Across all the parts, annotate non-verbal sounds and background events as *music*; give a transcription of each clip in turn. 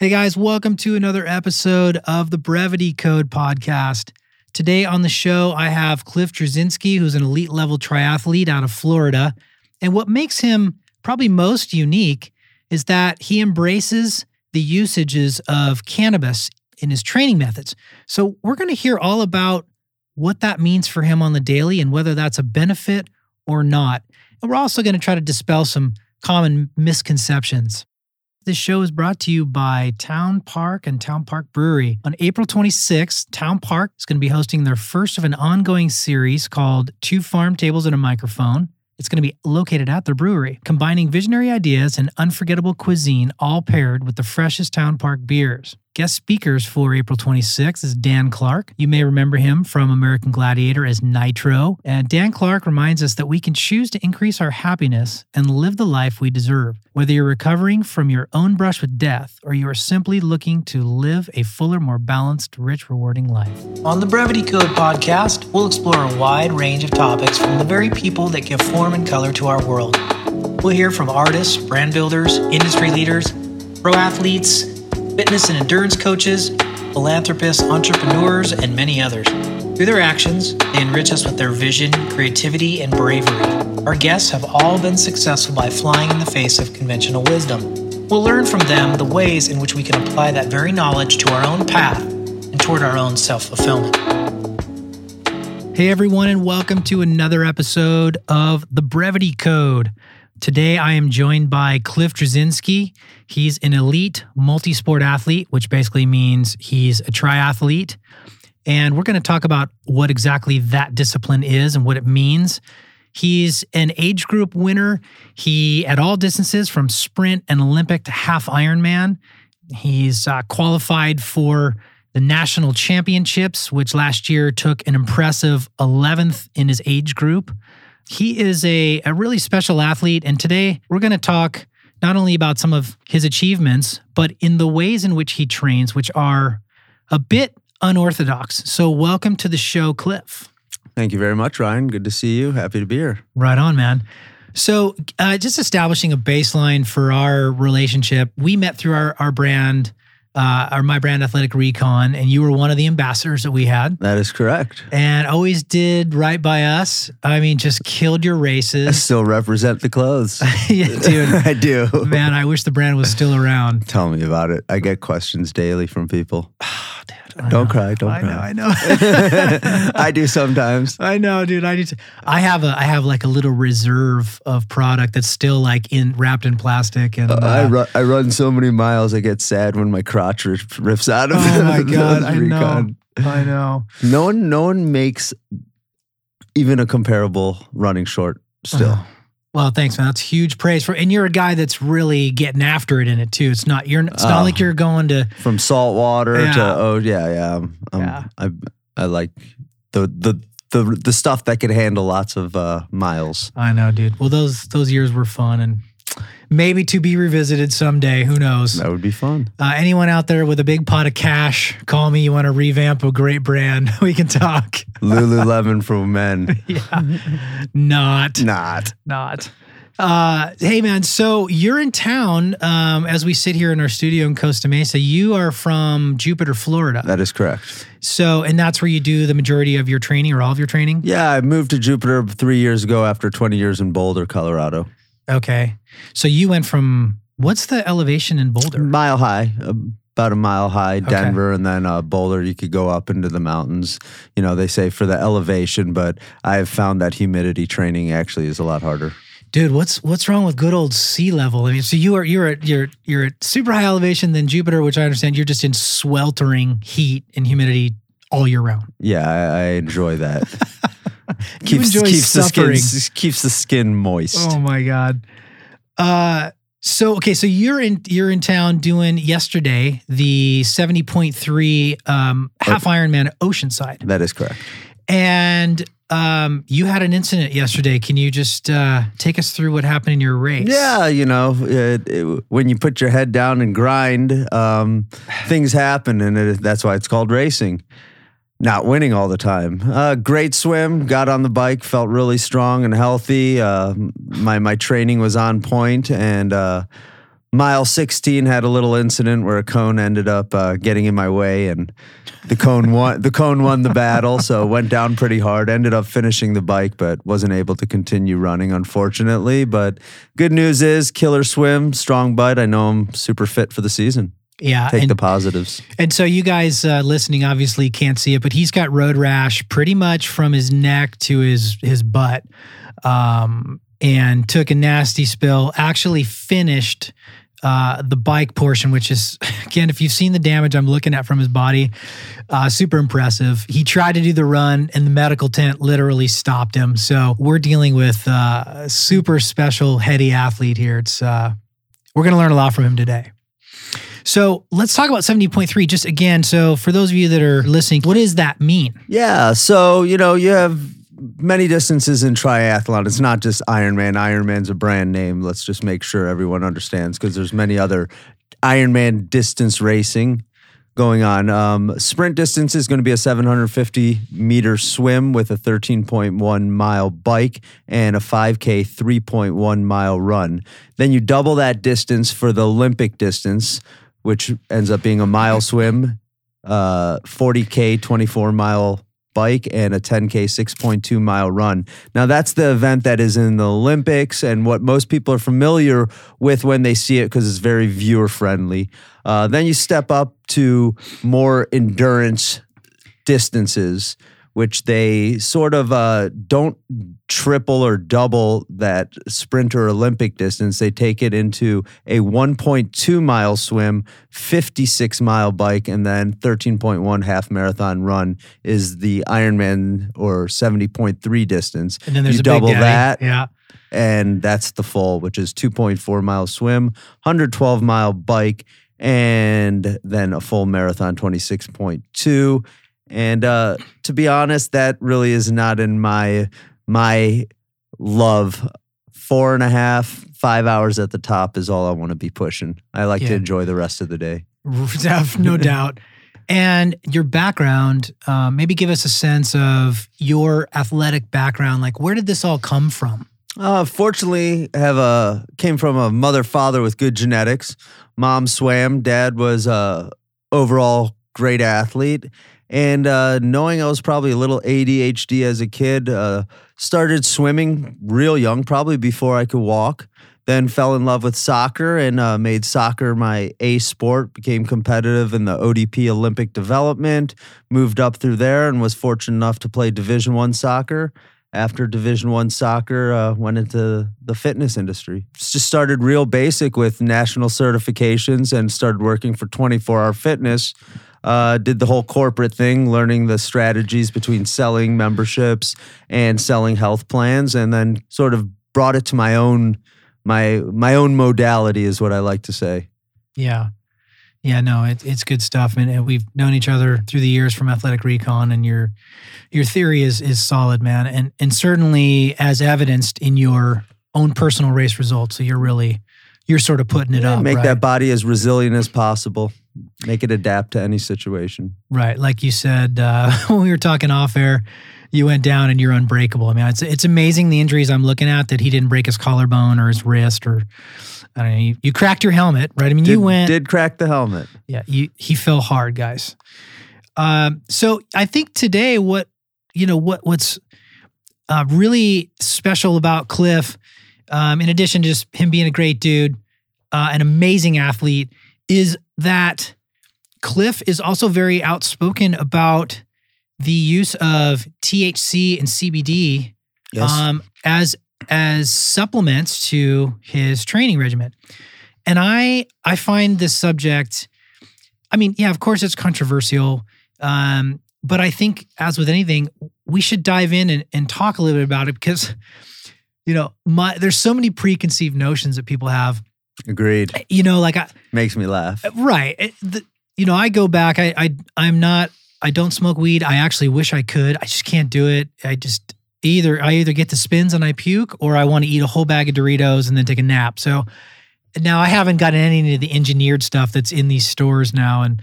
Hey guys, welcome to another episode of the Brevity Code podcast. Today on the show, I have Cliff Drzezinski, who's an elite level triathlete out of Florida. And what makes him probably most unique is that he embraces the usages of cannabis in his training methods. So, we're going to hear all about what that means for him on the daily and whether that's a benefit or not. And we're also going to try to dispel some common misconceptions. This show is brought to you by Towne Park and Towne Park Brewery. On April 26th, Towne Park is going to be hosting their first of an ongoing series called Two Farm Tables and a Microphone. It's going to be located at their brewery, combining visionary ideas and unforgettable cuisine, all paired with the freshest Towne Park beers. Guest speakers for April 26th is Dan Clark. You may remember him from American Gladiator as Nitro. And Dan Clark reminds us that we can choose to increase our happiness and live the life we deserve. Whether you're recovering from your own brush with death or you are simply looking to live a fuller, more balanced, rich, rewarding life. On the Brevity Code podcast, we'll explore a wide range of topics from the very people that give form and color to our world. We'll hear from artists, brand builders, industry leaders, pro athletes, fitness and endurance coaches, philanthropists, entrepreneurs, and many others. Through their actions, they enrich us with their vision, creativity, and bravery. Our guests have all been successful by flying in the face of conventional wisdom. We'll learn from them the ways in which we can apply that very knowledge to our own path and toward our own self fulfillment. Hey, everyone, and welcome to another episode of The Brevity Code. Today, I am joined by Cliff Drzezinski. He's an elite multi sport athlete, which basically means he's a triathlete. And we're going to talk about what exactly that discipline is and what it means. He's an age group winner. He, at all distances from sprint and Olympic to half Ironman, he's uh, qualified for the national championships, which last year took an impressive 11th in his age group. He is a, a really special athlete. And today we're going to talk not only about some of his achievements, but in the ways in which he trains, which are a bit unorthodox. So, welcome to the show, Cliff. Thank you very much, Ryan. Good to see you. Happy to be here. Right on, man. So, uh, just establishing a baseline for our relationship, we met through our, our brand uh, our My Brand Athletic Recon, and you were one of the ambassadors that we had. That is correct. And always did right by us. I mean, just killed your races. I still represent the clothes. *laughs* yeah, dude. *laughs* I do. Man, I wish the brand was still around. Tell me about it. I get questions daily from people. *sighs* Oh, dude. Don't cry. Don't I cry. know. I know. *laughs* I do sometimes. I know, dude. I need to. I have a. I have like a little reserve of product that's still like in wrapped in plastic and. Uh, I, run, I run so many miles, I get sad when my crotch rips, rips out of oh my *laughs* god! I know. I know. No one, no one makes even a comparable running short still. Oh. Well, thanks, man. That's huge praise for, and you're a guy that's really getting after it in it too. It's not you're. It's not Oh. like you're going to. From salt water Yeah. to oh yeah yeah. Um, Yeah. I I like the the the the stuff that could handle lots of uh, miles. I know, dude. Well, those those years were fun and maybe to be revisited someday. Who knows? That would be fun. Uh, anyone out there with a big pot of cash, call me. You want to revamp a great brand? *laughs* We can talk. Lululemon for men. *laughs* yeah, not Not. not. Uh, hey man, so you're in town um, as we sit here in our studio in Costa Mesa. You are from Jupiter, Florida. That is correct. So, and that's where you do the majority of your training or all of your training. Yeah, I moved to Jupiter three years ago after 20 years in Boulder, Colorado. Okay. So you went from what's the elevation in Boulder? Mile high, about a mile high, Denver, and then uh, Boulder. You could go up into the mountains. You know, they say for the elevation, but I have found that humidity training actually is a lot harder. Dude, what's what's wrong with good old sea level? I mean, so you are you're at you're you're at super high elevation than Jupiter, which I understand you're just in sweltering heat and humidity all year round. Yeah, I, I enjoy that. *laughs* Enjoy keeps the skin keeps the skin moist. Oh my god. Uh so okay, so you're in you're in town doing yesterday the 70.3 um half Ironman at Oceanside. That is correct. And um you had an incident yesterday. Can you just uh take us through what happened in your race? Yeah, you know, it, it, when you put your head down and grind, um, things happen, and it, that's why it's called racing. Not winning all the time. Uh, great swim. Got on the bike. Felt really strong and healthy. Uh, my my training was on point, and uh, Mile 16 had a little incident where a cone ended up uh, getting in my way, and the cone won. The cone won the battle, so went down pretty hard. Ended up finishing the bike, but wasn't able to continue running, unfortunately. But good news is, killer swim, strong bite. I know I'm super fit for the season. Yeah, Take and, the positives. and so you guys uh, listening obviously can't see it, but he's got road rash pretty much from his neck to his his butt, um, and took a nasty spill. Actually finished uh, the bike portion, which is *laughs* again, if you've seen the damage I'm looking at from his body, uh, super impressive. He tried to do the run, and the medical tent literally stopped him. So we're dealing with uh, a super special heady athlete here. It's uh, we're going to learn a lot from him today. So let's talk about 70.3 just again. So for those of you that are listening, what does that mean? Yeah, so you know you have many distances in triathlon. It's not just Ironman. Ironman's a brand name. Let's just make sure everyone understands because there's many other Ironman distance racing going on. Um, sprint distance is going to be a 750 meter swim with a 13.1 mile bike and a 5K 3.1 mile run. Then you double that distance for the Olympic distance, which ends up being a mile swim, uh, 40K 24 mile bike and a 10K 6.2 mile run. Now, that's the event that is in the Olympics and what most people are familiar with when they see it because it's very viewer friendly. Uh, then you step up to more endurance distances, which they sort of uh, don't triple or double that sprint or Olympic distance. They take it into a 1.2 mile swim, 56 mile bike, and then 13.1 half marathon run is the Ironman or 70.3 distance. And then there's you a double that, Yeah. and that's the full, which is 2.4 mile swim, 112 mile bike, and then a full marathon 26.2. And uh, to be honest, that really is not in my my love. Four and a half, five hours at the top is all I want to be pushing. I like Yeah. to enjoy the rest of the day. *laughs* no *laughs* doubt. And your background, um, maybe give us a sense of your athletic background. Like, where did this all come from? Uh, fortunately, I have a came from a mother father with good genetics. Mom swam. Dad was a overall great athlete. And uh, knowing I was probably a little ADHD as a kid, uh, started swimming real young, probably before I could walk. Then fell in love with soccer and uh, made soccer my A sport. Became competitive in the ODP Olympic development. Moved up through there and was fortunate enough to play Division One soccer after division one soccer uh, went into the fitness industry just started real basic with national certifications and started working for 24 hour fitness uh, did the whole corporate thing learning the strategies between selling memberships and selling health plans and then sort of brought it to my own my my own modality is what i like to say Yeah. Yeah, no, it, it's good stuff. And, and we've known each other through the years from Athletic Recon, and your your theory is is solid, man. And and certainly as evidenced in your own personal race results. So you're really you're sort of putting it Yeah, up. make right? that body as resilient as possible make it adapt to any situation Right. Like you said uh, *laughs* when we were talking off air, you went down and you're unbreakable. I mean, it's it's amazing the injuries I'm looking at that he didn't break his collarbone or his wrist or I don't know. You, you cracked your helmet, right? I mean, did, you went. did crack the helmet Yeah, you, he fell hard, guys. Um, so I think today, what you know, what what's uh, really special about Cliff, um, in addition to just him being a great dude, uh, an amazing athlete, is that Cliff is also very outspoken about the use of THC and CBD um, as as supplements to his training regimen. And I I find this subject, I mean, yeah, of course it's controversial. Um, but I think as with anything, we should dive in and, and talk a little bit about it because, you know, my there's so many preconceived notions that people have. agreed You know, like I, makes me laugh right. it- the- you know, I go back. I, I I'm not. I don't smoke weed. I actually wish I could. I just can't do it. I just either I either get the spins and I puke, or I want to eat a whole bag of Doritos and then take a nap. So now I haven't gotten any of the engineered stuff that's in these stores now. And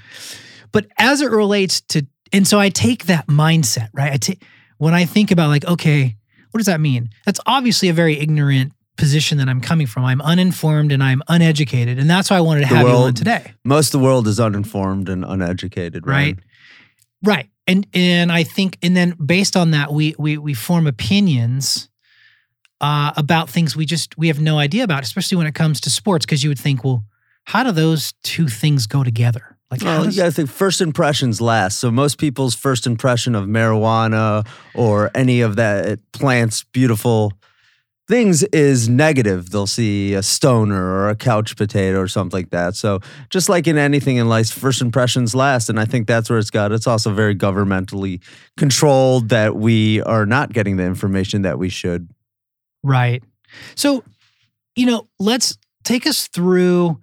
but as it relates to, and so I take that mindset, right? I take when I think about like, okay, what does that mean? That's obviously a very ignorant position that I'm coming from. I'm uninformed and I'm uneducated. And that's why I wanted to The have you on today. Most of the world is uninformed and uneducated, Right. Ryan. Right. And and I think and then based on that we we we form opinions uh, about things we just we have no idea about, especially when it comes to sports, because you would think, well, how do those two things go together? Like Well, does, you gotta think first impressions last. So most people's first impression of marijuana or any of that plant's beautiful things is negative. They'll see a stoner or a couch potato or something like that. So just like in anything in life, first impressions last. And I think that's where it's got. It's also very governmentally controlled that we are not getting the information that we should. Right. So, you know, let's take us through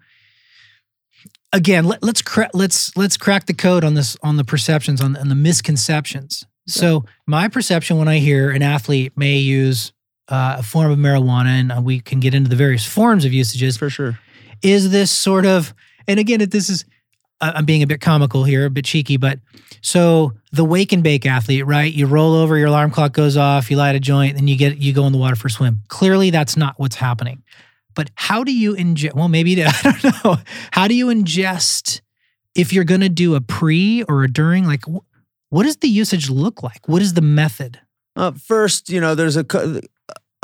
again. Let, let's cra- let's let's crack the code on this on the perceptions on, on the misconceptions. So, my perception when I hear an athlete may use uh, a form of marijuana, and uh, we can get into the various forms of usages, For sure. is this sort of and again it- this is i'm being a bit comical here a bit cheeky but so the wake and bake athlete right? You roll over your alarm clock goes off you light a joint and you get you go in the water for a swim. Clearly that's not what's happening. But how do you ingest well maybe *laughs* i don't know. How do you ingest if you're going to do a pre or a during? Like what does the usage look like? What is the method? Uh, first, you know, there's a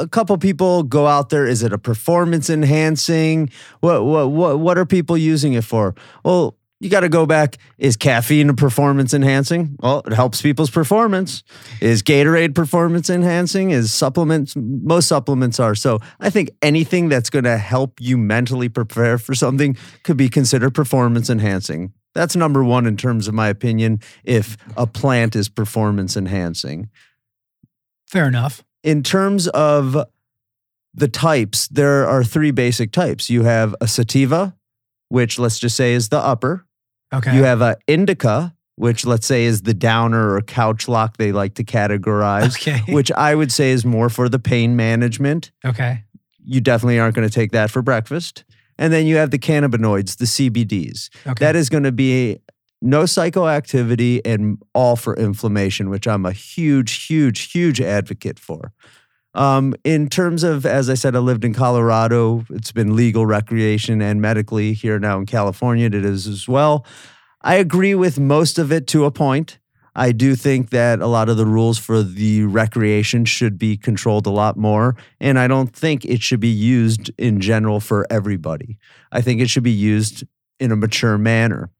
a couple people go out there. Is it a performance enhancing? What what what what are people using it for? Well, you got to go back. Is caffeine a performance enhancing? Well, it helps people's performance. Is Gatorade performance enhancing? Is supplements? Most supplements are. So I think anything that's going to help you mentally prepare for something could be considered performance enhancing. That's number one in terms of my opinion. If a plant is performance enhancing fair enough in terms of the types, there are three basic types. You have a sativa, which let's just say is the upper. okay You have a indica, which let's say is the downer or couch lock they like to categorize, okay *laughs* which I would say is more for the pain management. okay You definitely aren't going to take that for breakfast. And then you have the cannabinoids, the CBDs. okay That is going to be no psychoactivity and all for inflammation, which I'm a huge, huge, huge advocate for. Um, in terms of, as I said, I lived in Colorado. It's been legal recreation and medically here now in California. It is as well. I agree with most of it to a point. I do think that a lot of the rules for the recreation should be controlled a lot more. And I don't think it should be used in general for everybody. I think it should be used in a mature manner.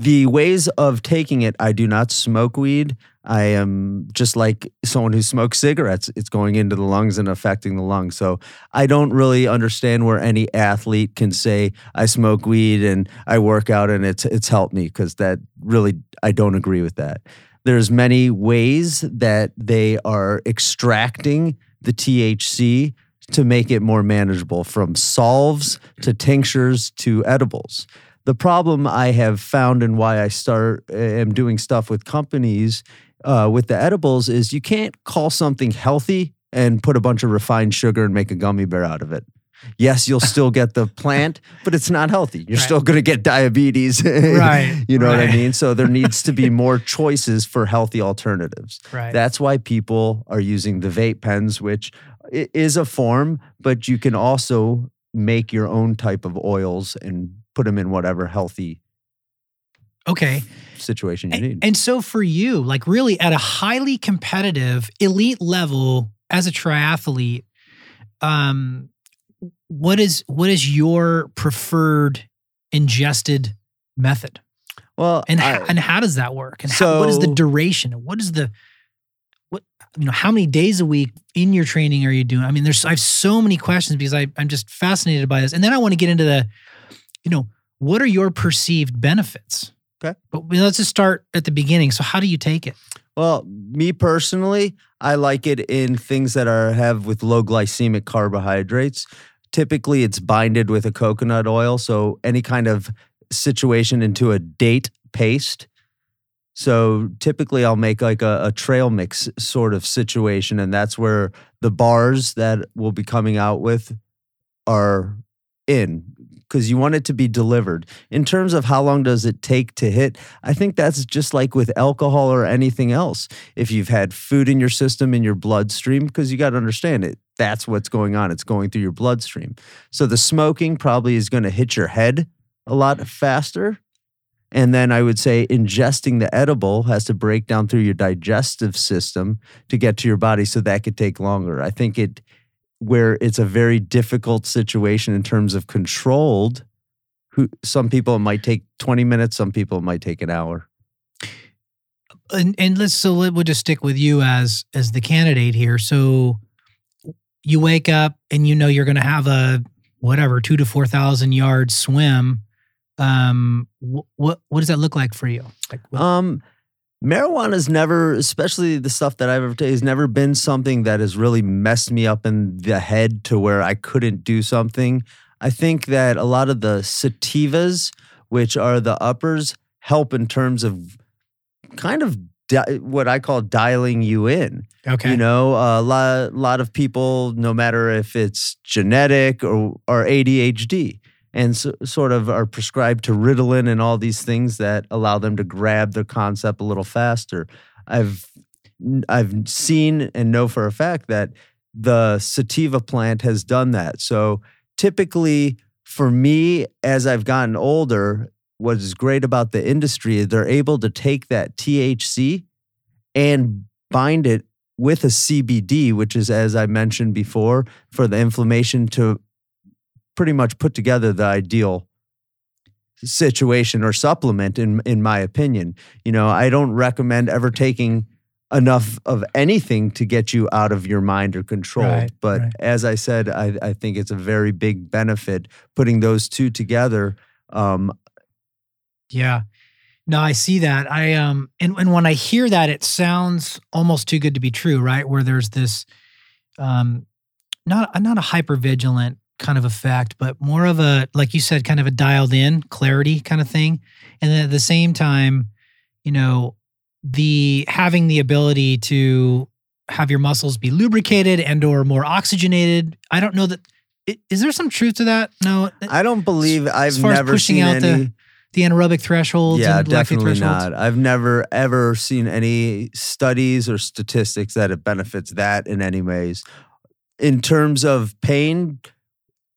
The ways of taking it, I do not smoke weed. I am just like someone who smokes cigarettes. It's going into the lungs and affecting the lungs. So I don't really understand where any athlete can say I smoke weed and I work out and it's it's helped me because that really I don't agree with that. There's many ways that they are extracting the THC to make it more manageable from solves to tinctures to edibles. The problem I have found and why I start am doing stuff with companies uh, with the edibles is you can't call something healthy and put a bunch of refined sugar and make a gummy bear out of it. Yes, you'll *laughs* still get the plant, but it's not healthy. You're Right. still going to get diabetes. *laughs* Right, you know what I mean? So there needs to be *laughs* more choices for healthy alternatives. right That's why people are using the vape pens, which is a form, but you can also make your own type of oils and put them in whatever healthy okay situation you And, need. and so for you, like really at a highly competitive elite level as a triathlete, um, what is what is your preferred ingested method? well, And I- how, and how does that work? And how, what is the duration? What is the what you know? How many days a week in your training are you doing? I mean, there's I have so many questions because I I'm just fascinated by this. And then I want to get into the, you know, what are your perceived benefits? Okay. But let's just start at the beginning. So how do you take it? Well, me personally, I like it in things that are have with low glycemic carbohydrates. Typically, it's binded with a coconut oil, so any kind of situation into a date paste. So typically, I'll make like a, a trail mix sort of situation, and that's where the bars that we'll be coming out with are in because you want it to be delivered. In terms of how long does it take to hit, I think that's just like with alcohol or anything else. If you've had food in your system in your bloodstream, because you got to understand it, that's what's going on. It's going through your bloodstream. So the smoking probably is going to hit your head a lot faster. And then I would say ingesting the edible has to break down through your digestive system to get to your body. So that could take longer. I think it, where it's a very difficult situation in terms of controlled, who some people it might take 20 minutes, some people it might take an hour. And, and let's so let, we'll just stick with you as as the candidate here. So you wake up and you know you're going to have a whatever two to four thousand yard swim. Um, wh- what what does that look like for you? Like, what- Um, marijuana's never, especially the stuff that I've ever taken, has never been something that has really messed me up in the head to where I couldn't do something. I think that a lot of the sativas, which are the uppers, help in terms of kind of di- what I call dialing you in. okay, You know, a lot, lot of people, no matter if it's genetic or, or ADHD, and so, sort of are prescribed to Ritalin and all these things that allow them to grab the concept a little faster. I've I've seen and know for a fact that the sativa plant has done that. So typically, for me, as I've gotten older, what is great about the industry is they're able to take that THC and bind it with a CBD, which is, as I mentioned before, for the inflammation to pretty much put together the ideal situation or supplement in in my opinion. You know, I don't recommend ever taking enough of anything to get you out of your mind or control. Right, but right. as I said, I, I think it's a very big benefit putting those two together. Um, Yeah. No, I see that. I um and, and when I hear that, it sounds almost too good to be true, right? Where there's this um not not a hyper vigilant kind of effect, but more of a like you said, kind of a dialed in clarity kind of thing. And then at the same time, you know, the having the ability to have your muscles be lubricated and or more oxygenated. I don't know that is there some truth to that? No. Uh, I don't believe I've far as never pushing seen out the any. the anaerobic thresholds Yeah, and definitely thresholds. not. I've never ever seen any studies or statistics that it benefits that in any ways. In terms of pain,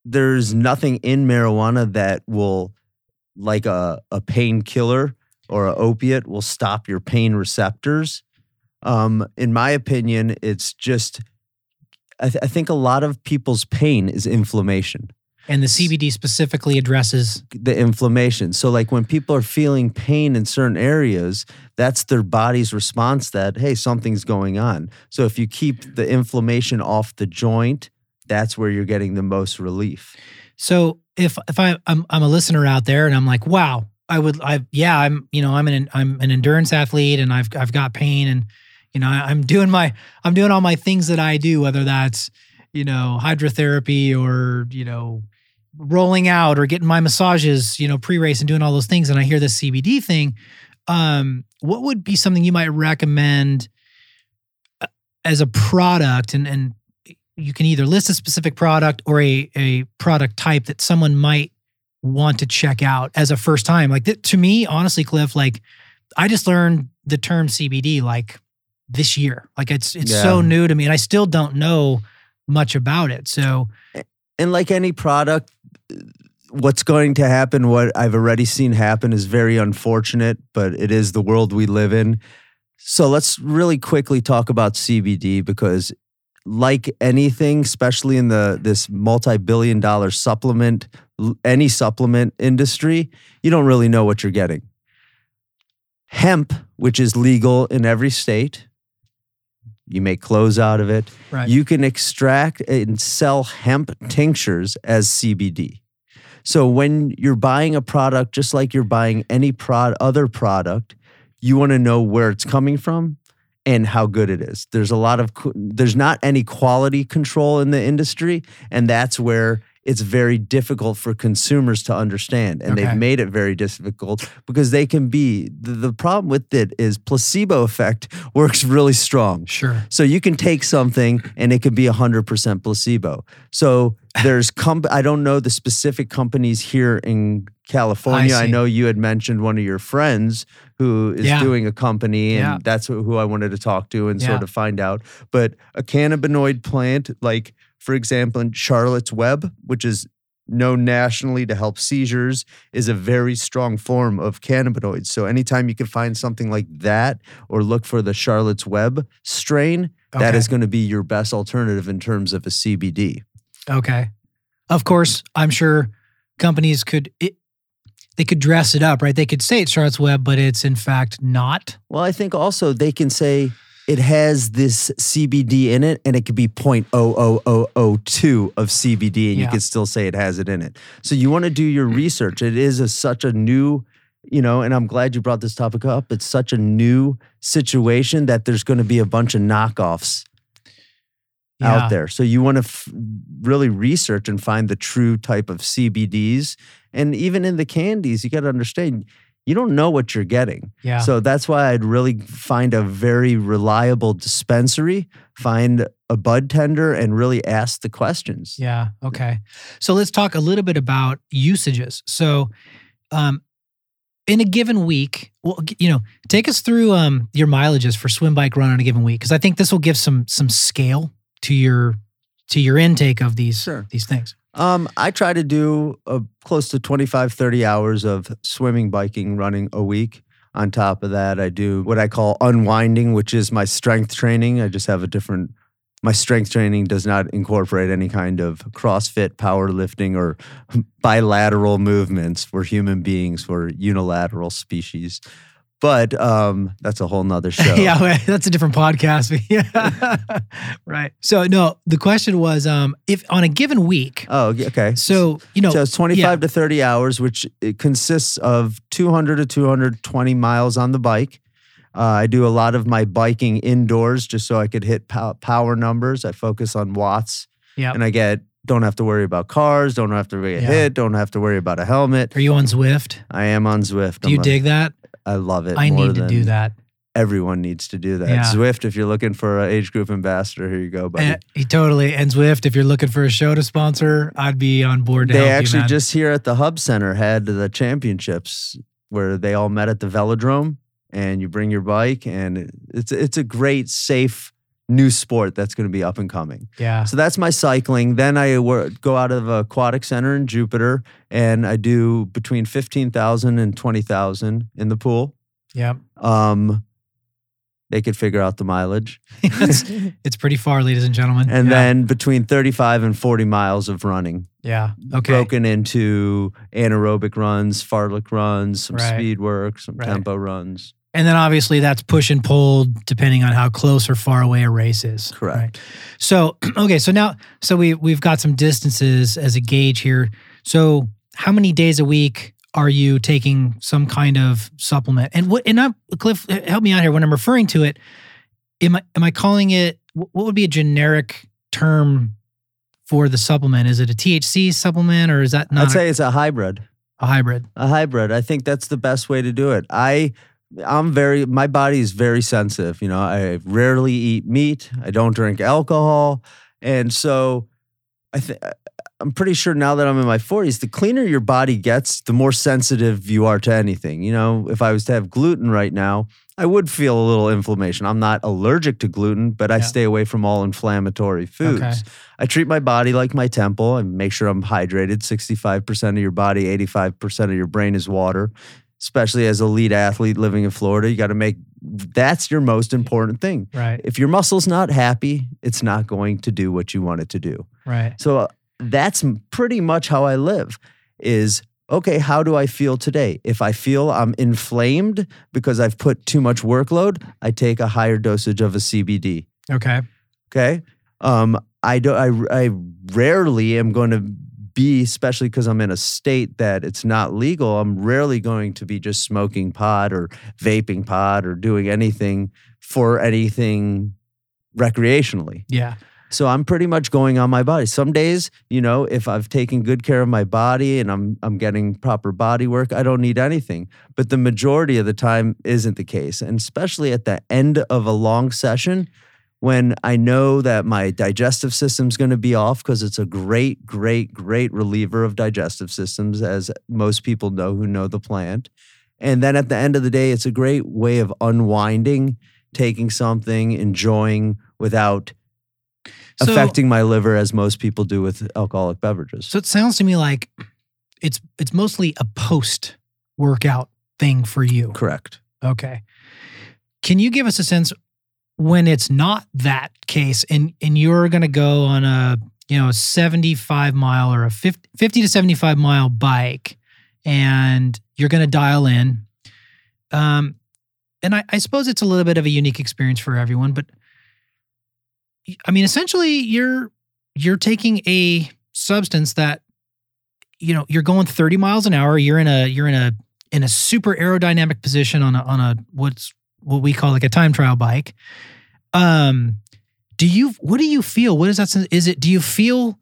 there's nothing in marijuana that will, like a, a painkiller or an opiate, will stop your pain receptors. Um, in my opinion, it's just, I, th- I think a lot of people's pain is inflammation And the CBD specifically addresses the inflammation. So like when people are feeling pain in certain areas, that's their body's response that hey, something's going on. So if you keep the inflammation off the joint, that's where you're getting the most relief. So if if I I'm I'm a listener out there and I'm like, wow, I would I yeah I'm you know I'm an I'm an endurance athlete and I've I've got pain and you know I- I'm doing my I'm doing all my things that I do whether that's you know hydrotherapy or you know rolling out or getting my massages you know pre-race and doing all those things and I hear this CBD thing um what would be something you might recommend uh, as a product and and you can either list a specific product or a, a product type that someone might want to check out as a first time. Like th- to me, honestly, Cliff, like I just learned the term CBD like this year. Like it's it's so new to me, and I still don't know much about it. So And like any product, what's going to happen, what I've already seen happen is very unfortunate, but it is the world we live in. So let's really quickly talk about CBD because like anything, especially in the this multi-billion dollar supplement, any supplement industry, you don't really know what you're getting. Hemp, which is legal in every state, you make clothes out of it. right, You can extract and sell hemp tinctures as CBD. So when you're buying a product, just like you're buying any prod, other product, you want to know where it's coming from and how good it is. There's a lot of there's not any quality control in the industry, and that's where it's very difficult for consumers to understand. And Okay. they've made it very difficult because they can be the, the problem with it is placebo effect *laughs* works really strong. sure, So you can take something and it could be 100% placebo. So there's comp I don't know the specific companies here in California. I, see. know you had mentioned one of your friends who is Yeah. doing a company and Yeah. that's who I wanted to talk to and Yeah. sort of find out. But a cannabinoid plant like for example, in Charlotte's Web, which is known nationally to help seizures, is a very strong form of cannabinoids. So anytime you can find something like that or look for the Charlotte's Web strain, that Okay. is going to be your best alternative in terms of a CBD. Okay. Of course, I'm sure companies could they could dress it up, right? They could say it's Charlotte's Web, but it's in fact not. Well, I think also they can say it has this CBD in it and it could be 0.00002 of CBD and Yeah. you could still say it has it in it. So you want to do your research. It is a, such a new, you know, and I'm glad you brought this topic up. It's such a new situation that there's going to be a bunch of knockoffs Yeah. out there. So you want to f- really research and find the true type of CBDs. And even in the candies, you got to understand you don't know what you're getting. Yeah. So that's why I'd really find a very reliable dispensary, find a bud tender, and really ask the questions. Yeah. Okay. So let's talk a little bit about usages. So, um, in a given week, well, you know, take us through um your mileages for swim, bike, run on a given week, because I think this will give some some scale to your to your intake of these Sure. these things. Um, I try to do uh, close to 25, 30 hours of swimming, biking, running a week. On top of that, I do what I call unwinding, which is my strength training. I just have a different, my strength training does not incorporate any kind of CrossFit, powerlifting, or *laughs* bilateral movements. We're human beings, we're unilateral species. But um, that's a whole nother show. *laughs* yeah, that's a different podcast. *laughs* yeah. right. So no, the question was um if on a given week, Oh, okay. so you know, so it's 25 yeah. to 30 hours, which it consists of 200 to 220 miles on the bike. Uh, I do a lot of my biking indoors just so I could hit pow- power numbers. I focus on watts yeah. and I get don't have to worry about cars, don't have to get Yeah. hit, don't have to worry about a helmet. Are you on Zwift? I am on Zwift. Do you I'm a- dig that? I love it. I more need to do that. Everyone needs to do that. Yeah. Zwift, if you're looking for an age group ambassador, here you go, buddy. And, he totally. And Zwift, if you're looking for a show to sponsor, I'd be on board to they actually just here at the hub center had the championships where they all met at the velodrome and you bring your bike and it's it's a great safe new sport that's going to be up and coming yeah. so that's my cycling then i wor- go out of aquatic center in jupiter and i do between 15000 and 20000 in the pool Yeah. um they could figure out the mileage it's, *laughs* it's pretty far, ladies and gentlemen. and yeah. then between 35 and 40 miles of running yeah. Okay. broken into anaerobic runs, fartlek runs, some Right. speed work, some Right. tempo runs. And then obviously that's push and pull depending on how close or far away a race is. Correct. So *clears throat* okay, so now so we we've got some distances as a gauge here. So how many days a week are you taking some kind of supplement? And what and I'm Cliff, help me out here when I'm referring to it. Am I am I calling it what would be a generic term for the supplement? Is it a THC supplement or is that not I'd say it's a hybrid. a hybrid? A hybrid. I think that's the best way to do it. I I'm very my body is very sensitive. You know, I rarely eat meat. I don't drink alcohol. And so I think uh, I'm pretty sure now that I'm in my 40s, the cleaner your body gets, the more sensitive you are to anything. You know, if I was to have gluten right now, I would feel a little inflammation. I'm not allergic to gluten, but I Yeah. stay away from all inflammatory foods. Okay. I treat my body like my temple and make sure I'm hydrated. 65% of your body, 85% of your brain is water. Especially as a lead athlete living in Florida, you got to make that's your most important thing. Right. If your muscle's not happy, it's not going to do what you want it to do. Right. So uh, that's pretty much how I live is okay, how do I feel today? If I feel I'm inflamed because I've put too much workload, I take a higher dosage of a CBD. Okay. Okay. Um, I do. I I rarely am going to be, especially because I'm in a state that it's not legal. I'm rarely going to be just smoking pot or vaping pot or doing anything for anything recreationally. Yeah. So I'm pretty much going on my body. Some days, you know, if I've taken good care of my body and I'm I'm getting proper body work, I don't need anything. But the majority of the time isn't the case. And especially at the end of a long session when I know that my digestive system's going to be off because it's a great great great reliever of digestive systems as most people know who know the plant. And then at the end of the day, it's a great way of unwinding, taking something, enjoying without So- affecting my liver as most people do with alcoholic beverages. So it sounds to me like it's it's mostly a post workout thing for you. Correct. Okay. Can you give us a sense when it's not that case and and you're going to go on a, you know, a 75 mile or a 50, 50 to 75 mile bike and you're going to dial in um and I, I suppose it's a little bit of a unique experience for everyone, but I mean, essentially, you're you're taking a substance that you know you're going 30 miles an hour. You're in a you're in a in a super aerodynamic position on a on a what's what we call like a time trial bike. Um, do you what do you feel? What is that? Is it do you feel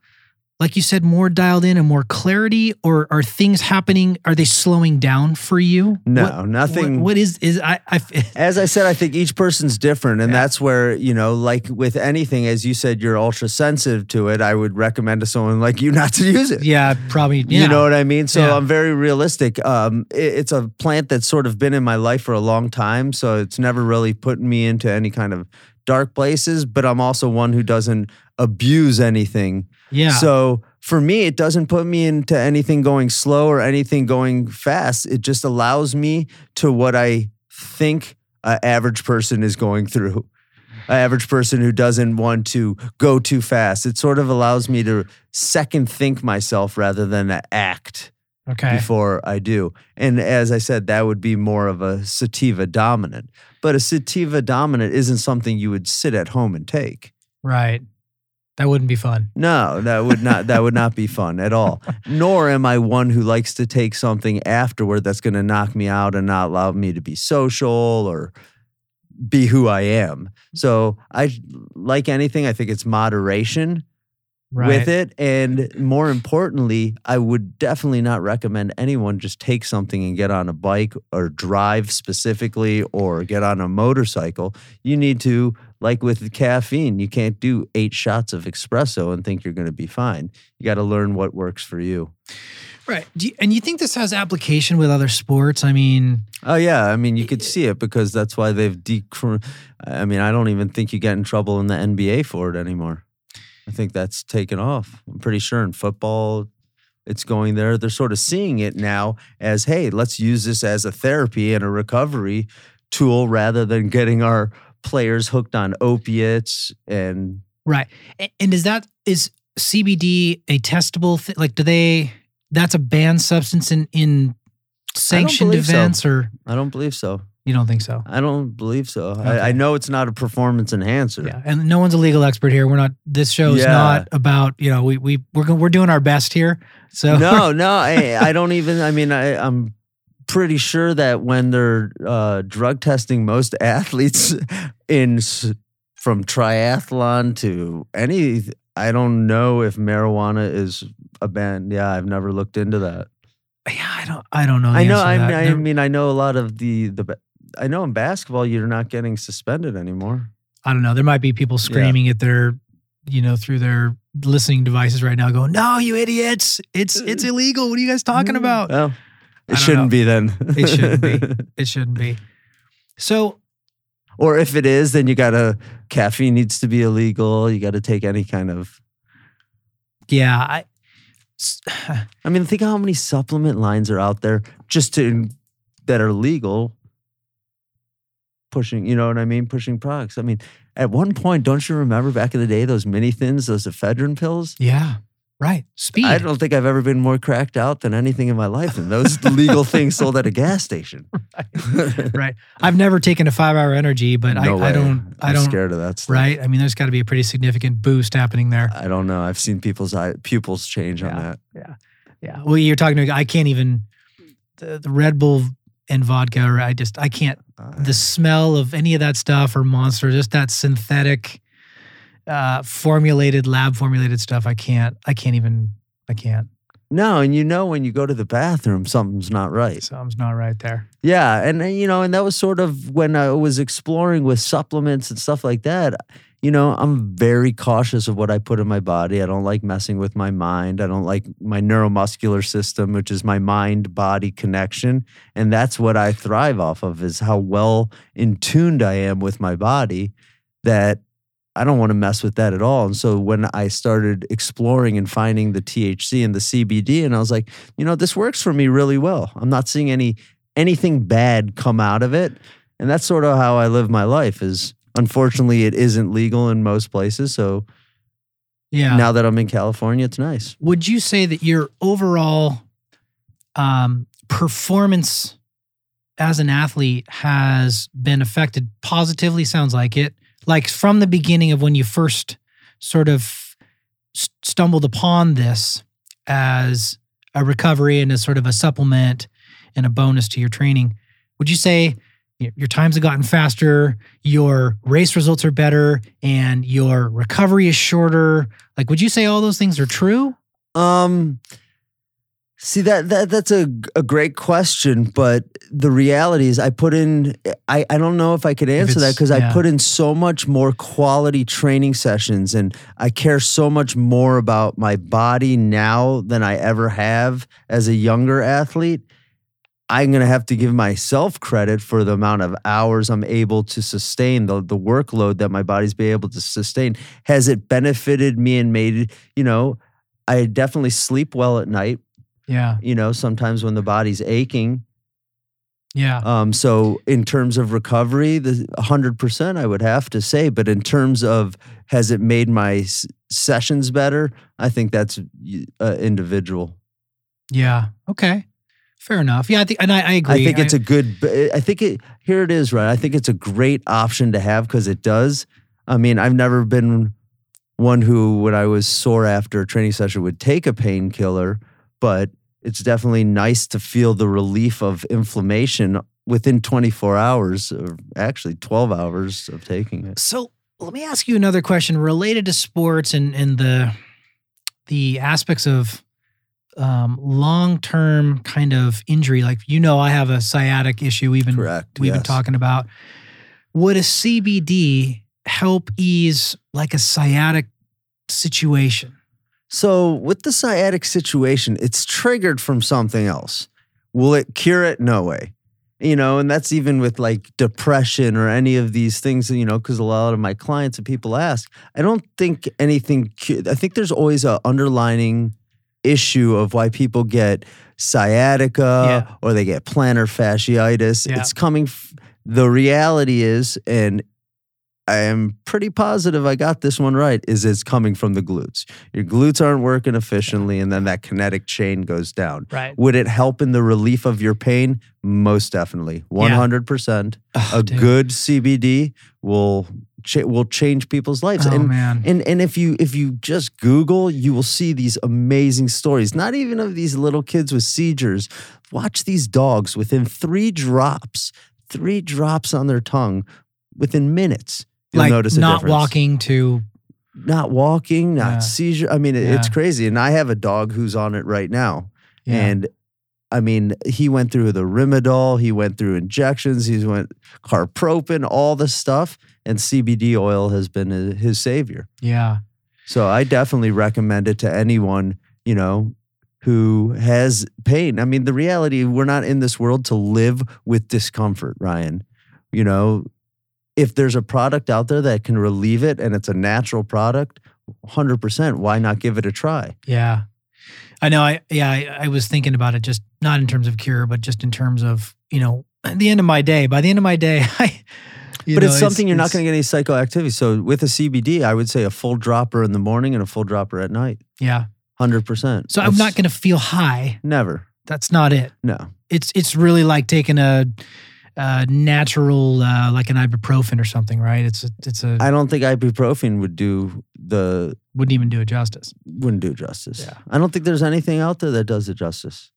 like you said more dialed in and more clarity, or are things happening? Are they slowing down for you? No, What- nothing. What, what is is I I *laughs* As I said, I think each person's different. And Yeah. that's where, you know, like with anything, as you said, you're ultra sensitive to it. I would recommend to someone like you *laughs* not to use it. yeah probably yeah. You know what I mean? So Yeah. I'm very realistic. Um, it- it's a plant that's sort of been in my life for a long time. So it's never really put me into any kind of dark places, but I'm also one who doesn't abuse anything. Yeah So for me, it doesn't put me into anything going slow or anything going fast. It just allows me to what I think an average person is going through. An average person who doesn't want to go too fast. It sort of allows me to second think myself rather than act okay before I do. And as I said, that would be more of a sativa dominant. But a sativa dominant isn't something you would sit at home and take. right. That wouldn't be fun. No, that would not that would not be fun at all. Nor am I one who likes to take something afterward that's going to knock me out and not allow me to be social or be who I am. So I like anything, I think it's moderation Right. with it and more importantly, I would definitely not recommend anyone just take something and get on a bike or drive specifically or get on a motorcycle. You need to like with caffeine, you can't do 8 shots of espresso and think you're going to be fine. You got to learn what works for you. Right. Do you, and you think this has application with other sports? I mean, Oh yeah, I mean you could see it because that's why they've decr I mean I don't even think you get in trouble in the NBA for it anymore. I think that's taken off. I'm pretty sure in football it's going there. They're sort of seeing it now as hey, let's use this as a therapy and a recovery tool rather than getting our players hooked on opiates and right. And, is that is CBD a testable thing? Like, do they? That's a banned substance in in sanctioned believe so. events, or I don't believe so. you don't think so? I don't believe so. Okay. I, I know it's not a performance enhancer. Yeah. And no one's a legal expert here. We're not. This show is Yeah. not about you know we we we're we're doing our best here. So no, *laughs* no, I, I don't even. I mean, I, I'm pretty sure that when they're uh, drug testing most *laughs* athletes in from triathlon to any, I don't know if marijuana is a ban. Yeah, I've never looked into that. yeah, I don't I don't know. I know. I, mean, I mean, I know a lot of the the. I know in basketball you're not getting suspended anymore. I don't know. There might be people screaming at their, you know, through their listening devices right now, going, "No, you idiots! It's it's illegal. What are you guys talking about?" Well, I it shouldn't know. be then. It shouldn't be. *laughs* It shouldn't be. So Or if it is, then you gotta caffeine needs to be illegal. You got to take any kind of. yeah, I. I mean, think how many supplement lines are out there just to that are legal. Pushing, you know what I mean? Pushing products. I mean, at one point, don't you remember back in the day those mini thins, those ephedrine pills? Yeah, right. Speed. I don't think I've ever been more cracked out than anything in my life than those *laughs* legal things sold at a gas station. *laughs* right. I've never taken a five-hour energy, but No I, I don't. I I'm don't. scared of that stuff. Right. I mean, there's got to be a pretty significant boost happening there. I don't know. I've seen people's eye, pupils change on that. Yeah. Yeah. Well, you're talking to. I can't even. The, the Red Bull and vodka. or I just. I can't. Uh, the smell of any of that stuff or monster, just that synthetic, uh, formulated, lab formulated stuff. I can't, I can't even, I can't. no, and you know when you go to the bathroom, something's not right. Something's not right there. Yeah, and uh, you know, and that was sort of when I was exploring with supplements and stuff like that. You know, I'm very cautious of what I put in my body. I don't like messing with my mind. I don't like my neuromuscular system, which is my mind body connection, and that's what I thrive off of is how well in tuned I am with my body that I don't want to mess with that at all. And so when I started exploring and finding the THC and the CBD, and I was like, you know, this works for me really well. I'm not seeing any anything bad come out of it. And that's sort of how I live my life is unfortunately it isn't legal in most places. So Yeah. now that I'm in California, it's nice. Would you say that your overall um, performance as an athlete has been affected positively? Sounds like it. Like from the beginning of when you first sort of stumbled upon this as a recovery and as sort of a supplement and a bonus to your training. Would you say your times have gotten faster, your race results are better, and your recovery is shorter? Like, would you say all those things are true? Um, see that that that's a a great question, but the reality is, I put in. I I don't know if I could answer that because yeah. I put in so much more quality training sessions, and I care so much more about my body now than I ever have as a younger athlete. I'm gonna have to give myself credit for the amount of hours I'm able to sustain, the the workload that my body's been able to sustain. Has it benefited me and made you know? I definitely sleep well at night. Yeah. You know, sometimes when the body's aching. Yeah. Um, so in terms of recovery, the hundred percent I would have to say. But in terms of has it made my s- sessions better? I think that's uh, individual. Yeah. Okay. Fair enough. Yeah, I think, and I, I agree. I think it's a good. I think it. Here it is, right? I think it's a great option to have because it does. I mean, I've never been one who, when I was sore after a training session, would take a painkiller, but it's definitely nice to feel the relief of inflammation within 24 hours, or actually 12 hours of taking it. So let me ask you another question related to sports and and the the aspects of um, long term kind of injury. Like you know, I have a sciatic issue. We've been Correct. we've been talking about. Would a CBD help ease like a sciatic situation? So with the sciatic situation, it's triggered from something else. Will it cure it? No way. You know, and that's even with like depression or any of these things, you know, because a lot of my clients and people ask, I don't think anything, I think there's always a underlining issue of why people get sciatica Yeah. or they get plantar fasciitis. Yeah. It's coming, f- the reality is, and I am pretty positive I got this one right, is it's coming from the glutes. Your glutes aren't working efficiently, and then that kinetic chain goes down. Right. Would it help in the relief of your pain? Most definitely. 100%. a good CBD will cha- will change people's lives. Oh and man. and and if you if you just Google, you will see these amazing stories. Not even of these little kids with seizures. Watch these dogs within three drops, three drops on their tongue within minutes. You'll like notice a not difference. walking to not walking, not Yeah. seizure. I mean, it, it's Yeah. crazy. And I have a dog who's on it right now. yeah. And I mean, he went through the Rimadyl, he went through injections, he's went carprofen, all this stuff, and CBD oil has been his- his savior. yeah. So I definitely recommend it to anyone, you know, who has pain. I mean, the reality, we're not in this world to live with discomfort, Ryan. You know, if there's a product out there that can relieve it and it's a natural product, 100%, why not give it a try? Yeah. I know. I yeah. I, I was thinking about it, just not in terms of cure, but just in terms of you know, at the end of my day. By the end of my day, *laughs* I. you but know, it's something you're not going to get any psychoactivity. So with a CBD, I would say a full dropper in the morning and a full dropper at night. Yeah. 100%. So I'm not going to feel high. Never. That's not it. No. It's it's really like taking a, a natural uh, like an ibuprofen or something, right? It's a, it's a I don't think ibuprofen would do the wouldn't even do it justice. wouldn't do it justice. Yeah. I don't think there's anything out there that does it justice.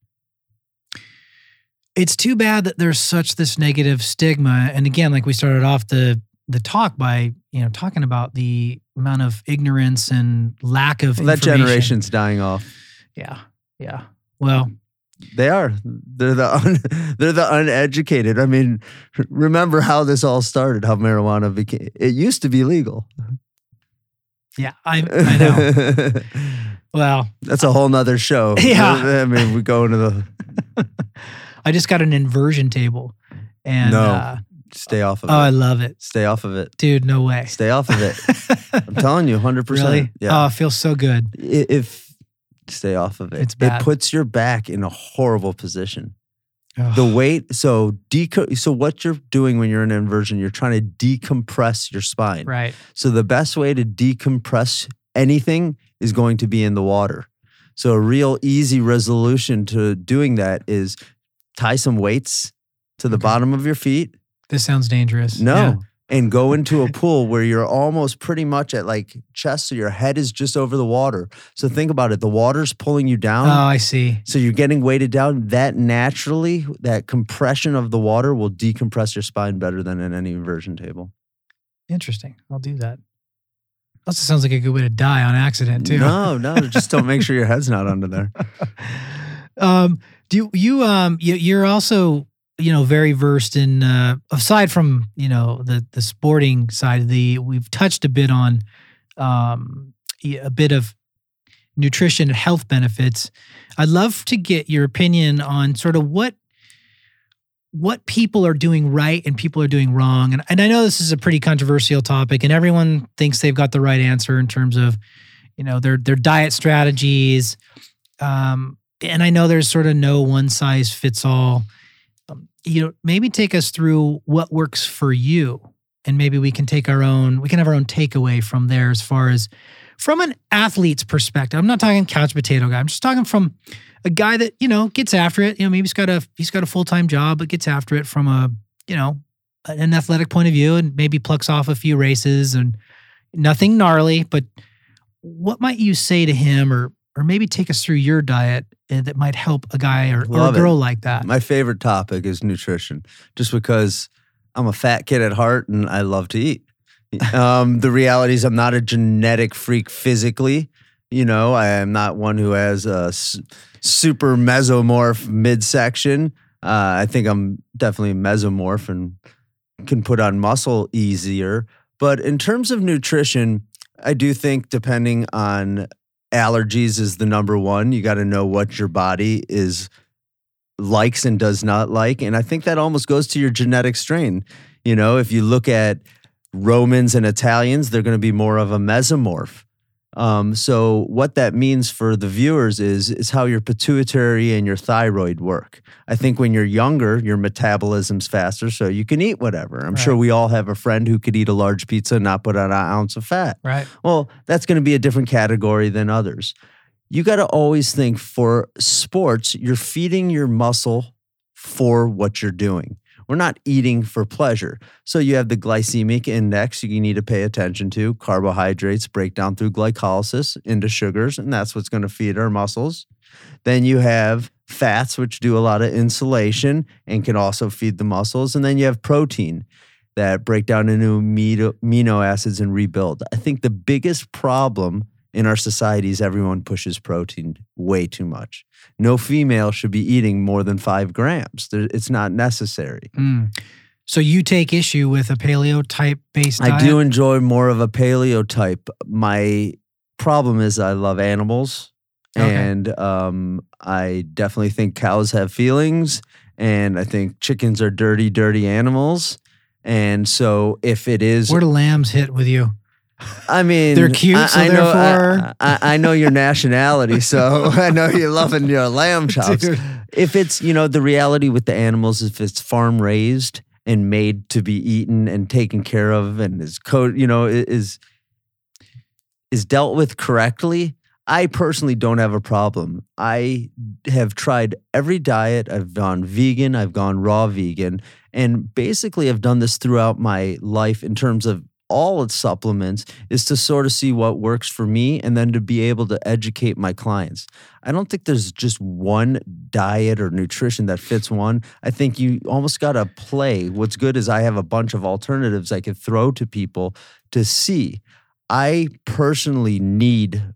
It's too bad that there's such this negative stigma. And again, like we started off the the talk by you know talking about the amount of ignorance and lack of Well, that information. generation's dying off. Yeah, yeah. Well, They are. They're the un, *laughs* they're the uneducated. I mean, remember how this all started? How marijuana became? It used to be legal. yeah. I I know. *laughs* well, That's a whole nother show. *laughs* Yeah. I mean, we go into the I just got an inversion table, and No. uh, stay off of it. Oh, I love it. Stay off of it. Dude, no way. Stay off of it. I'm telling you, 100%. really? Yeah. Oh, it feels so good. If stay off of it. It's bad. It puts your back in a horrible position. Ugh. The weight, so deco- so what you're doing when you're in inversion, you're trying to decompress your spine. right. So the best way to decompress anything is going to be in the water. So a real easy resolution to doing that is tie some weights to the Okay. bottom of your feet. This sounds dangerous. No. Yeah. And go into a pool where you're almost pretty much at like chest, so your head is just over the water. So think about it. The water's pulling you down. Oh, I see. So you're getting weighted down. That naturally, that compression of the water will decompress your spine better than in any inversion table. Interesting. I'll do that. Also sounds like a good way to die on accident too. No, no, just don't make sure your head's not under there. *laughs* um, do you, you um you, you're also you know very versed in uh, aside from you know the the sporting side of the we've touched a bit on um a bit of nutrition and health benefits. I'd love to get your opinion on sort of what what people are doing right and people are doing wrong. And, and I know this is a pretty controversial topic and everyone thinks they've got the right answer in terms of, you know, their their diet strategies. Um, and I know there's sort of no one size fits all. You know, maybe take us through what works for you. And maybe we can take our own, we can have our own takeaway from there as far as from an athlete's perspective. I'm not talking couch potato guy. I'm just talking from a guy that you know gets after it. You know, maybe he's got a he's got a full time job, but gets after it from a you know an athletic point of view, and maybe plucks off a few races and nothing gnarly. But what might you say to him, or or maybe take us through your diet that might help a guy or, or a Love it. girl like that? My favorite topic is nutrition, just because I'm a fat kid at heart and I love to eat. *laughs* um, the reality is, I'm not a genetic freak physically. You know, I am not one who has a s- super mesomorph midsection. Uh, I think I'm definitely mesomorph and can put on muscle easier. But in terms of nutrition, I do think depending on allergies is the number one. You got to know what your body is likes and does not like. And I think that almost goes to your genetic strain. You know, if you look at Romans and Italians, they're going to be more of a mesomorph. Um, so what that means for the viewers is is how your pituitary and your thyroid work. I think when you're younger, your metabolism's faster, so you can eat whatever. I'm sure we all have a friend who could eat a large pizza and not put on an ounce of fat. right. Well, that's going to be a different category than others. You got to always think for sports, you're feeding your muscle for what you're doing. We're not eating for pleasure. So you have the glycemic index you need to pay attention to. Carbohydrates break down through glycolysis into sugars, and that's what's going to feed our muscles. Then you have fats, which do a lot of insulation and can also feed the muscles. And then you have protein that break down into amino, acids and rebuild. I think the biggest problem in our societies, everyone pushes protein way too much. No female should be eating more than five grams. It's not necessary. Mm. So you take issue with a paleo type based diet? I do enjoy more of a paleo type. My problem is I love animals. Okay. And um, I definitely think cows have feelings. And I think chickens are dirty, dirty animals. And so if it is Where do lambs hit with you? I mean, They're cute, I, so I know, therefore- I, I, I know your nationality, so *laughs* *laughs* I know you're loving your lamb chops. Dude. If it's, you know, the reality with the animals, if it's farm raised and made to be eaten and taken care of, and is code, you know, is is dealt with correctly. I personally don't have a problem. I have tried every diet. I've gone vegan. I've gone raw vegan, and basically, I've done this throughout my life in terms of all its supplements is to sort of see what works for me and then to be able to educate my clients. I don't think there's just one diet or nutrition that fits one. I think you almost got to play. What's good is I have a bunch of alternatives I could throw to people to see. I personally need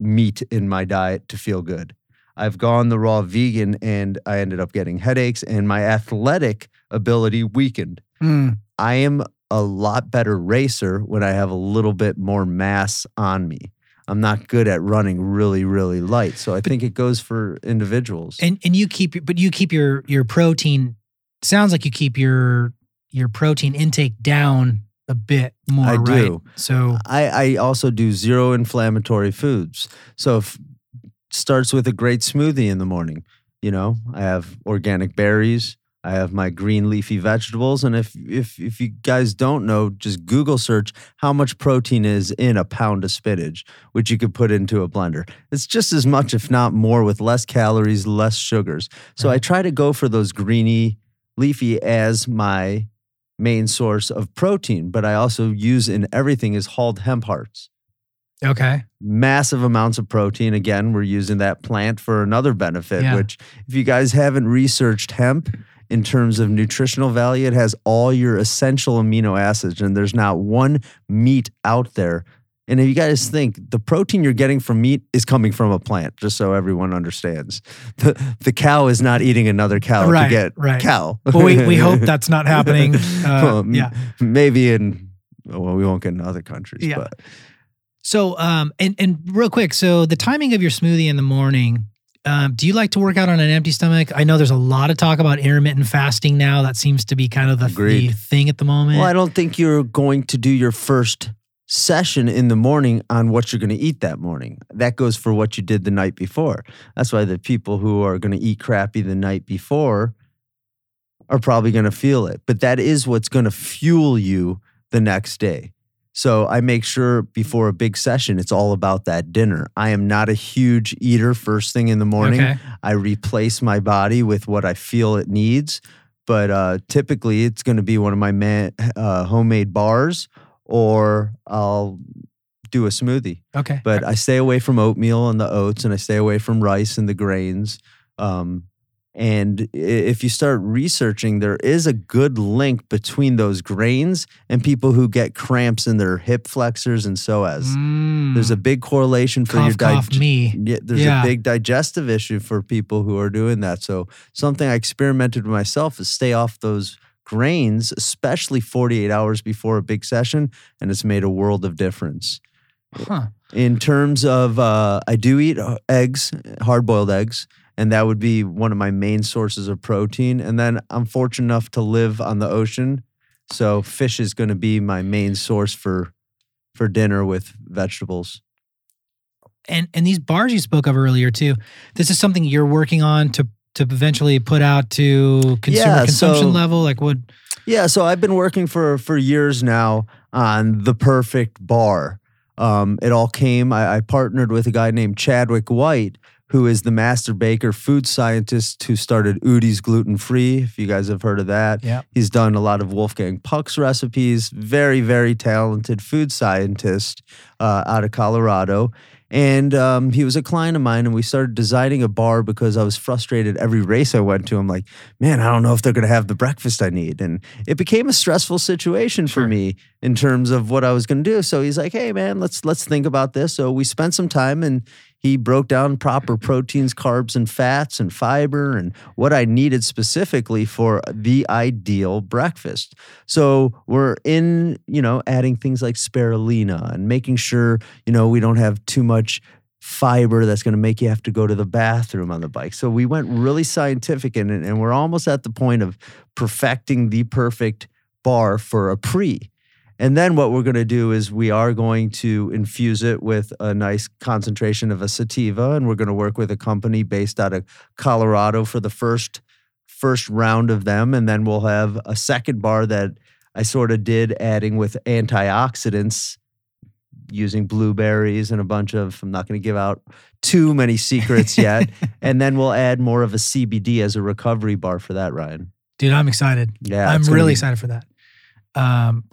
meat in my diet to feel good. I've gone the raw vegan and I ended up getting headaches and my athletic ability weakened. Mm. I am a lot better racer when I have a little bit more mass on me. I'm not good at running really, really light. So I think it goes for individuals. And and you keep but you keep your your protein sounds like you keep your your protein intake down a bit more, I right? do. So I, I also do zero inflammatory foods. So if starts with a great smoothie in the morning. You know, I have organic berries. I have my green leafy vegetables, and if if if you guys don't know, just Google search how much protein is in a pound of spinach, which you could put into a blender. It's just as much, if not more, with less calories, less sugars. So I uh-huh. try to go for those greeny, leafy as my main source of protein, but I also use in everything is hulled hemp hearts okay, massive amounts of protein. Again, we're using that plant for another benefit, Yeah. which, if you guys haven't researched hemp in terms of nutritional value, it has all your essential amino acids, and there's not one meat out there. And if you guys think the protein you're getting from meat is coming from a plant, just so everyone understands, *laughs* the, the cow is not eating another cow Right, to get right. cow. well, we we hope *laughs* that's not happening. Uh, Well, m- yeah. maybe in well, we won't get in other countries, Yeah. but So, um, and and real quick, so the timing of your smoothie in the morning. Um, do you like to work out on an empty stomach? I know there's a lot of talk about intermittent fasting now. That seems to be kind of the, the thing at the moment. Well, I don't think you're going to do your first session in the morning on what you're going to eat that morning. That goes for what you did the night before. That's why the people who are going to eat crappy the night before are probably going to feel it. But that is what's going to fuel you the next day. So I make sure before a big session, it's all about that dinner. I am not a huge eater first thing in the morning. Okay. I replace my body with what I feel it needs. But uh, typically, it's going to be one of my man, uh, homemade bars, or I'll do a smoothie. Okay. But I stay away from oatmeal and the oats, and I stay away from rice and the grains. Um, and if you start researching, there is a good link between those grains and people who get cramps in their hip flexors and psoas. There's a Mm. big correlation for your cough, cough me. yeah, there's Yeah. a big digestive issue for people who are doing that. So something I experimented with myself is stay off those grains, especially 48 hours before a big session, and it's made a world of difference. Huh. In terms of, uh, I do eat uh, eggs, hard boiled eggs, and that would be one of my main sources of protein. And then I'm fortunate enough to live on the ocean, so fish is going to be my main source for for dinner with vegetables. And and these bars you spoke of earlier too. This is something you're working on to to eventually put out to consumer Yeah, consumption so- level. Like what? Yeah, so I've been working for for years now on the perfect bar. Um, it all came. I, I partnered with a guy named Chadwick White, who is the master baker, food scientist who started Udi's Gluten Free. If you guys have heard of that, Yeah. he's done a lot of Wolfgang Puck's recipes. Very, very talented food scientist uh, out of Colorado. And um, he was a client of mine, and we started designing a bar because I was frustrated every race I went to. I'm like, man, I don't know if they're going to have the breakfast I need. And it became a stressful situation Sure. for me in terms of what I was going to do. So he's like, hey, man, let's let's think about this. So we spent some time, and he broke down proper proteins, carbs, and fats, and fiber, and what I needed specifically for the ideal breakfast. So we're in, you know, adding things like spirulina and making sure, you know, we don't have too much fiber that's going to make you have to go to the bathroom on the bike. So we went really scientific it, and we're almost at the point of perfecting the perfect bar for a pre. And then what we're going to do is we are going to infuse it with a nice concentration of a sativa, and we're going to work with a company based out of Colorado for the first first round of them, and then we'll have a second bar that I sort of did adding with antioxidants using blueberries and a bunch of I'm not going to give out too many secrets *laughs* yet, and then we'll add more of a CBD as a recovery bar for that, Ryan. Dude, I'm excited. Yeah, I'm really be- excited for that. Um,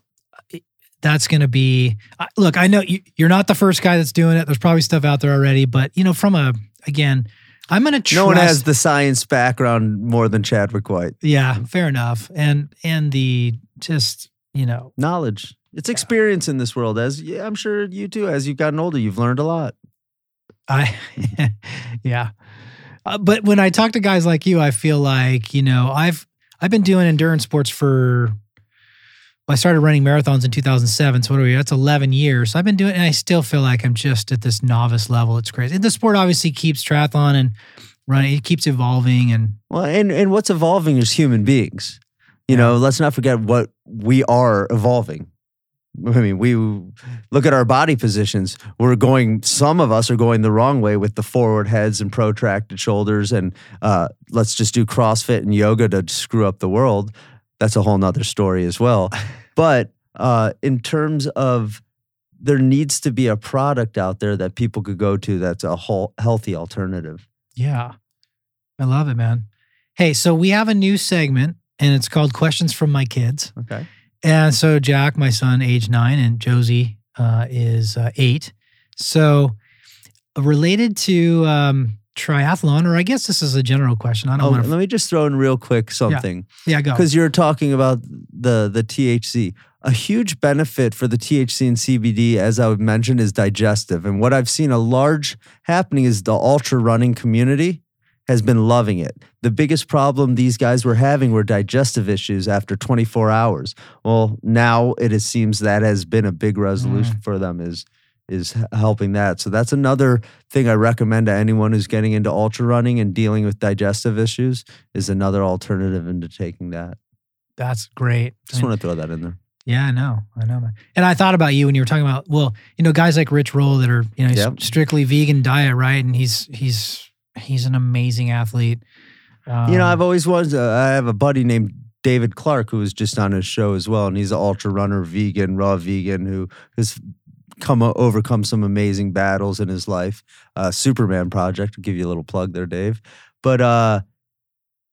that's going to be. Look, I know you, you're not the first guy that's doing it. There's probably stuff out there already, but you know, from a again, I'm going to trust. No one has the science background more than Chadwick White. yeah, fair enough, and and the just you know, Knowledge. It's experience in this world. As yeah, I'm sure you too. As you've gotten older, you've learned a lot. I *laughs* yeah. Uh, but when I talk to guys like you, I feel like you know I've I've been doing endurance sports for. Well, I started running marathons in 2007. So what are we? That's 11 years. So I've been doing, and I still feel like I'm just at this novice level. It's crazy. The sport obviously keeps triathlon and running. It keeps evolving, and Well, and and what's evolving is human beings. You know, let's not forget what we are evolving. I mean, we look at our body positions. We're going. Some of us are going the wrong way with the forward heads and protracted shoulders, and uh, let's just do CrossFit and yoga to screw up the world. That's a whole nother story as well. *laughs* But uh, in terms of there needs to be a product out there that people could go to that's a whole healthy alternative. Yeah. I love it, man. Hey, so we have a new segment and it's called Questions from My Kids. Okay. And so Jack, my son, age nine, and Josie uh, is uh, eight. So related to um, triathlon, or I guess this is a general question. I don't Oh, want to. let me just throw in real quick something. Yeah, yeah go. because you're talking about the the THC. A huge benefit for the THC and CBD, as I would mention, is digestive. And what I've seen a large happening is the ultra running community has been loving it. The biggest problem these guys were having were digestive issues after 24 hours. Well, now it seems that has been a big resolution mm. for them is is helping that. So that's another thing I recommend to anyone who's getting into ultra running and dealing with digestive issues is another alternative into taking that. That's great. Just And- want to throw that in there. Yeah, I know. I know. And I thought about you when you were talking about, well, you know, guys like Rich Roll that are, you know, he's Yep. strictly vegan diet, right? And he's he's he's an amazing athlete. Um, you know, I've always wanted. To, I have a buddy named David Clark who was just on his show as well, and he's an ultra runner, vegan, raw vegan, who has come overcome some amazing battles in his life. Uh, Superman Project. I'll give you a little plug there, Dave. But uh,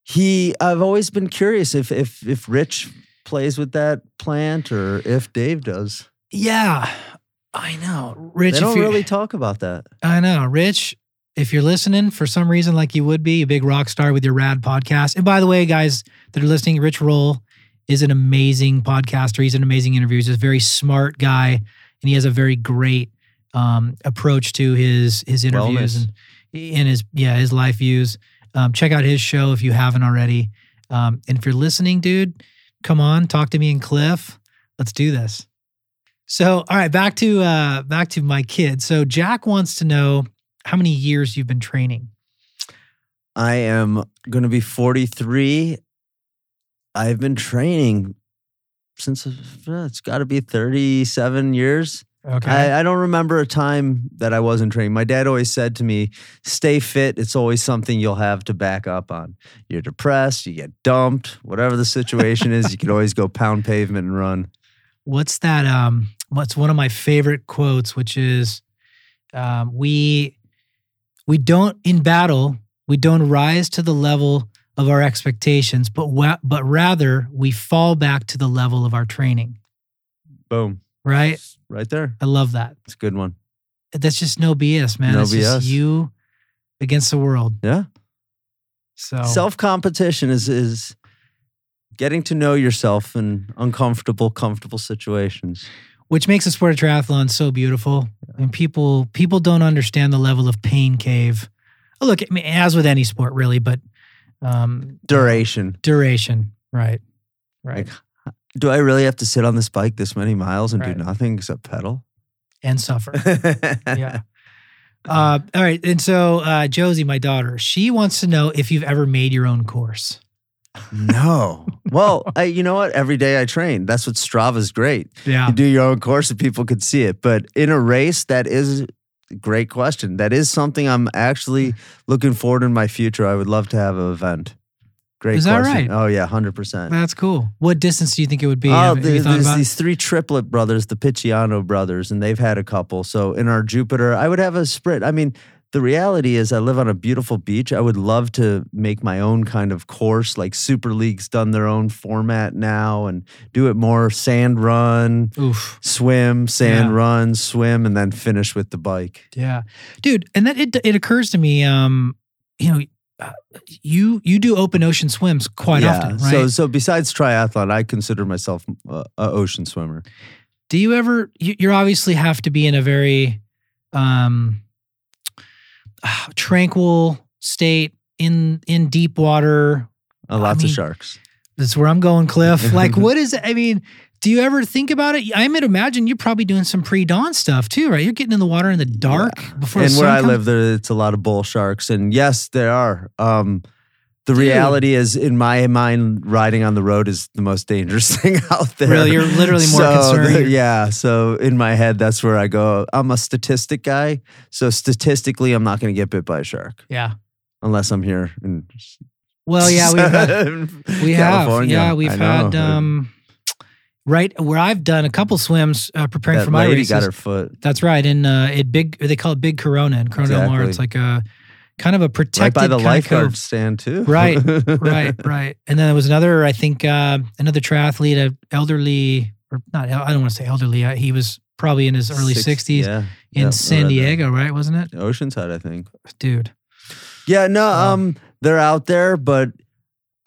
he, I've always been curious if if if Rich plays with that plant or if Dave does. yeah, I know. Rich, they don't really talk about that. I know, Rich. If you're listening for some reason, like you would be, a big rock star with your rad podcast. And by the way, guys that are listening, Rich Roll is an amazing podcaster. He's an amazing interviewer. He's a very smart guy, and he has a very great um, approach to his his interviews Wellness. and and his yeah his life views. Um, check out his show if you haven't already. Um, and if you're listening, dude, come on, talk to me and Cliff. Let's do this. So, all right, back to uh, back to my kid. So Jack wants to know how many years you've been training. I am going to be 43. I've been training since uh, it's got to be 37 years. Okay. I, I don't remember a time that I wasn't training. My dad always said to me, stay fit. It's always something you'll have to back up on. You're depressed, you get dumped, whatever the situation is, you can always go pound pavement and run. what's that? Um, what's one of my favorite quotes, which is, um, "We we don't in battle we don't rise to the level of our expectations, but wa- but rather we fall back to the level of our training." Boom. Right? Right there. I love that. It's a good one. That's just no BS, man. No it's just BS. you against the world. Yeah. So Self competition is is getting to know yourself in uncomfortable, comfortable situations. which makes the sport of triathlon so beautiful. And people people don't understand the level of pain cave. Look, I mean, as with any sport, really, but um, Duration. duration, right, right, Like, do I really have to sit on this bike this many miles and Right. do nothing except pedal? and suffer. *laughs* yeah. Uh, all right, and so uh, Josie, my daughter, she wants to know if you've ever made your own course. No. *laughs* Well, I, you know what? Every day I train. That's what Strava's great. Yeah, You do your own course and people could see it. But in a race, that is great question. That is something I'm actually looking forward in my future. I would love to have an event. Great Is that question. right? Oh yeah, hundred percent. that's cool. What distance do you think it would be? Oh, have, have you there- thought there's about? these three triplet brothers, the Picciano brothers, and they've had a couple. So in our Jupiter, I would have a sprint. I mean, the reality is, I live on a beautiful beach. I would love to make my own kind of course. Like Super League's done their own format now, and do it more sand run, Oof. swim, sand Yeah. run, swim, and then finish with the bike. Yeah, dude, and that it it occurs to me, um, you know, uh, you you do open ocean swims quite often, right? So so besides triathlon, I consider myself a, a ocean swimmer. do you ever? You, you obviously have to be in a very um, *sighs* tranquil state in in deep water. Uh, lots mean, of sharks. That's where I'm going, Cliff. *laughs* Like, what is? I mean, do you ever think about it? I would imagine you're probably doing some pre-dawn stuff too, right? You're getting in the water in the dark before. and where I comes- live, there it's a lot of bull sharks, and yes, there are. Um, the Dude. reality is, in my mind, riding on the road is the most dangerous *laughs* thing out there. Really, you're literally more So, concerned. the- *laughs* yeah. So in my head, that's where I go. I'm a statistic guy. So statistically, I'm not going to get bit by a shark yeah. unless I'm here in Well, yeah, we've had, *laughs* we have. Yeah, we've had um, right where I've done a couple swims uh, preparing that for my lady races. got her foot That's right. In uh, it big, they call it Big Corona in Corona Del Mar. It's like a kind of a right protected by the kind of lifeguard stand too. *laughs* Right, right, *laughs* right. And then there was another, I think, uh, another triathlete, a elderly, or not, I don't want to say elderly. Uh, he was probably in his early Six- 60s Yeah. in Yep, I San. Diego, right? Wasn't it? Oceanside, I think. Dude. Yeah, no, Wow. um, they're out there, but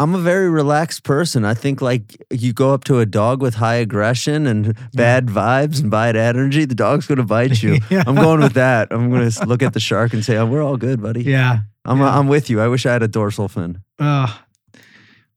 I'm a very relaxed person. I think like you go up to a dog with high aggression and bad vibes and bad energy, the dog's gonna bite you. *laughs* Yeah. I'm going with that. I'm gonna look at the shark and say, "Oh, we're all good, buddy." Yeah. I'm yeah. I'm with you. I wish I had a dorsal fin. Uh,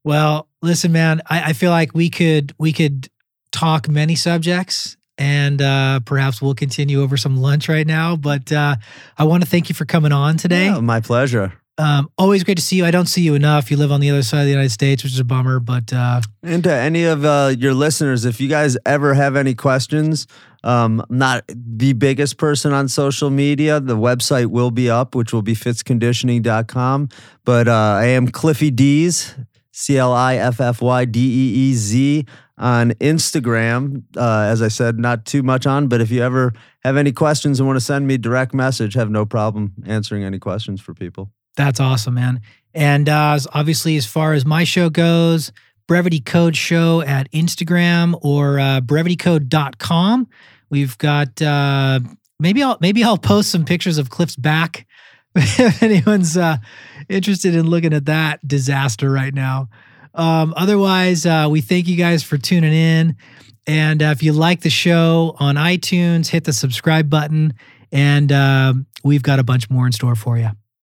well, listen, man, I, I feel like we could we could talk many subjects and uh, perhaps we'll continue over some lunch right now. But uh, I want to thank you for coming on today. Yeah, my pleasure. Um, always great to see you. I don't see you enough. You live on the other side of the United States, which is a bummer. But uh, And to any of uh, your listeners, if you guys ever have any questions, um, I'm not the biggest person on social media. The website will be up, which will be fitsconditioning.com. But uh, I am Cliffy D's, C L I F F Y D E E Z on Instagram. Uh, as I said, not too much on, but if you ever have any questions and want to send me direct message, have no problem answering any questions for people. That's awesome, man. And uh, obviously, as far as my show goes, Brevity Code Show at Instagram or uh, brevitycode.com. We've got uh, maybe I'll maybe I'll post some pictures of Cliff's back *laughs* if anyone's uh, interested in looking at that disaster right now. Um, otherwise, uh, we thank you guys for tuning in. And uh, if you like the show on iTunes, hit the subscribe button. And uh, we've got a bunch more in store for you.